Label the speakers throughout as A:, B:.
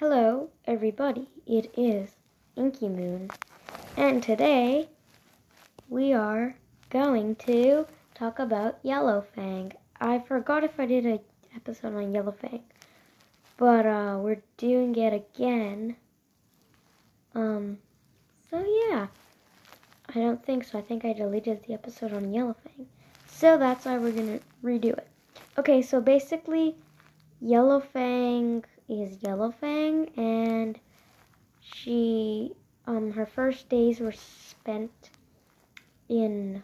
A: Hello, everybody. It is Inky Moon, and today we are going to talk about Yellowfang. I forgot if I did an episode on Yellowfang, but uh, we're doing it again. Um, so yeah, I don't think so. I think I deleted the episode on Yellowfang, so that's why we're gonna redo it. Okay, so basically, Yellowfang is Yellowfang, and she, um, her first days were spent in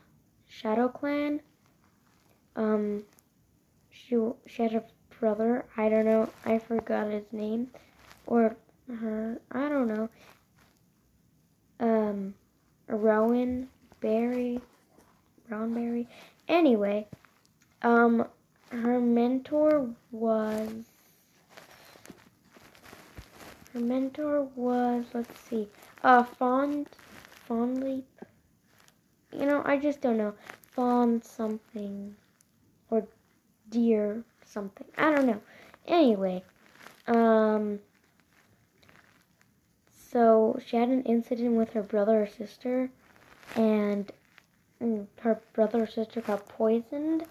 A: Shadow Clan. Um, she she had a brother. I don't know. I forgot his name, or her. I don't know. Um, Rowan Berry, Brownberry. Anyway, um, her mentor was her mentor was let's see, uh, Fond, Fondleap. You know, I just don't know. Fond something, or deer something. I don't know. Anyway, um, so she had an incident with her brother or sister, and mm, her brother or sister got poisoned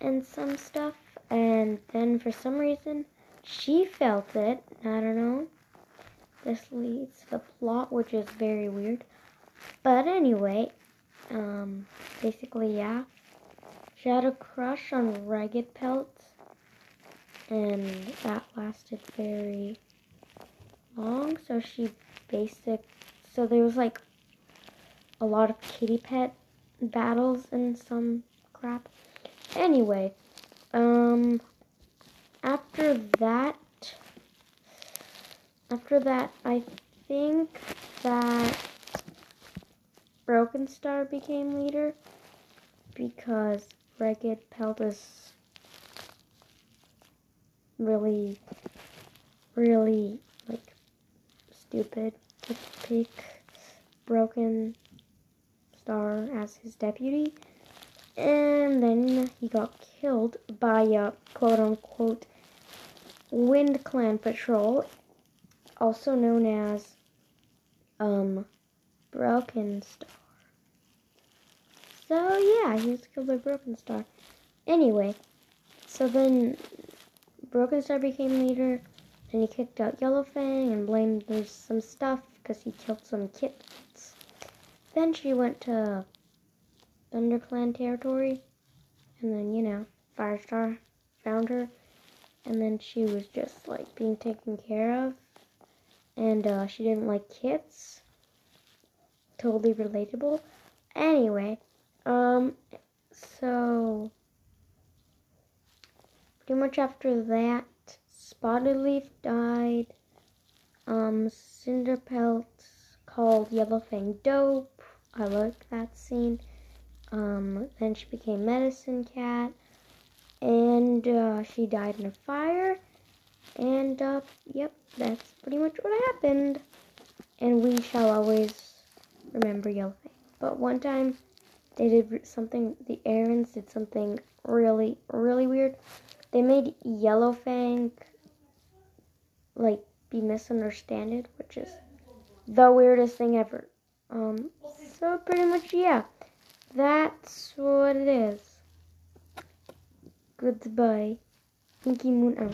A: and some stuff, and then for some reason she felt it. I don't know. This leads to the plot, which is very weird. But anyway, um, basically, yeah. She had a crush on Ragged Pelts, and that lasted very long. So she basic. So there was like a lot of kitty pet battles and some crap. Anyway, um, after that, after that, I think that Broken Star became leader because Ragged Peltas really, really like stupid to pick Broken Star as his deputy. And then he got killed by a quote unquote Wind Clan patrol, also known as um Broken Star. So yeah, he was killed by Broken Star. Anyway, so then Broken Star became leader, and he kicked out Yellowfang and blamed some stuff because he killed some kittens. Then she went to ThunderClan territory, and then you know Firestar found her and then she was just like being taken care of. And uh, she didn't like kits totally relatable. Anyway um so pretty much after that spotted leaf died. Um cinderpelt called yellowfang dope. I like that scene. Um then she became medicine cat and uh, she died in a fire. And uh, yep, that's pretty much what happened. And we shall always remember Yellowfang. But one time they did something, the Erins did something really, really weird. They made Yellowfang like be misunderstood, which is the weirdest thing ever. Um, so pretty much, yeah, that's what it is. Goodbye. Inky Moon out.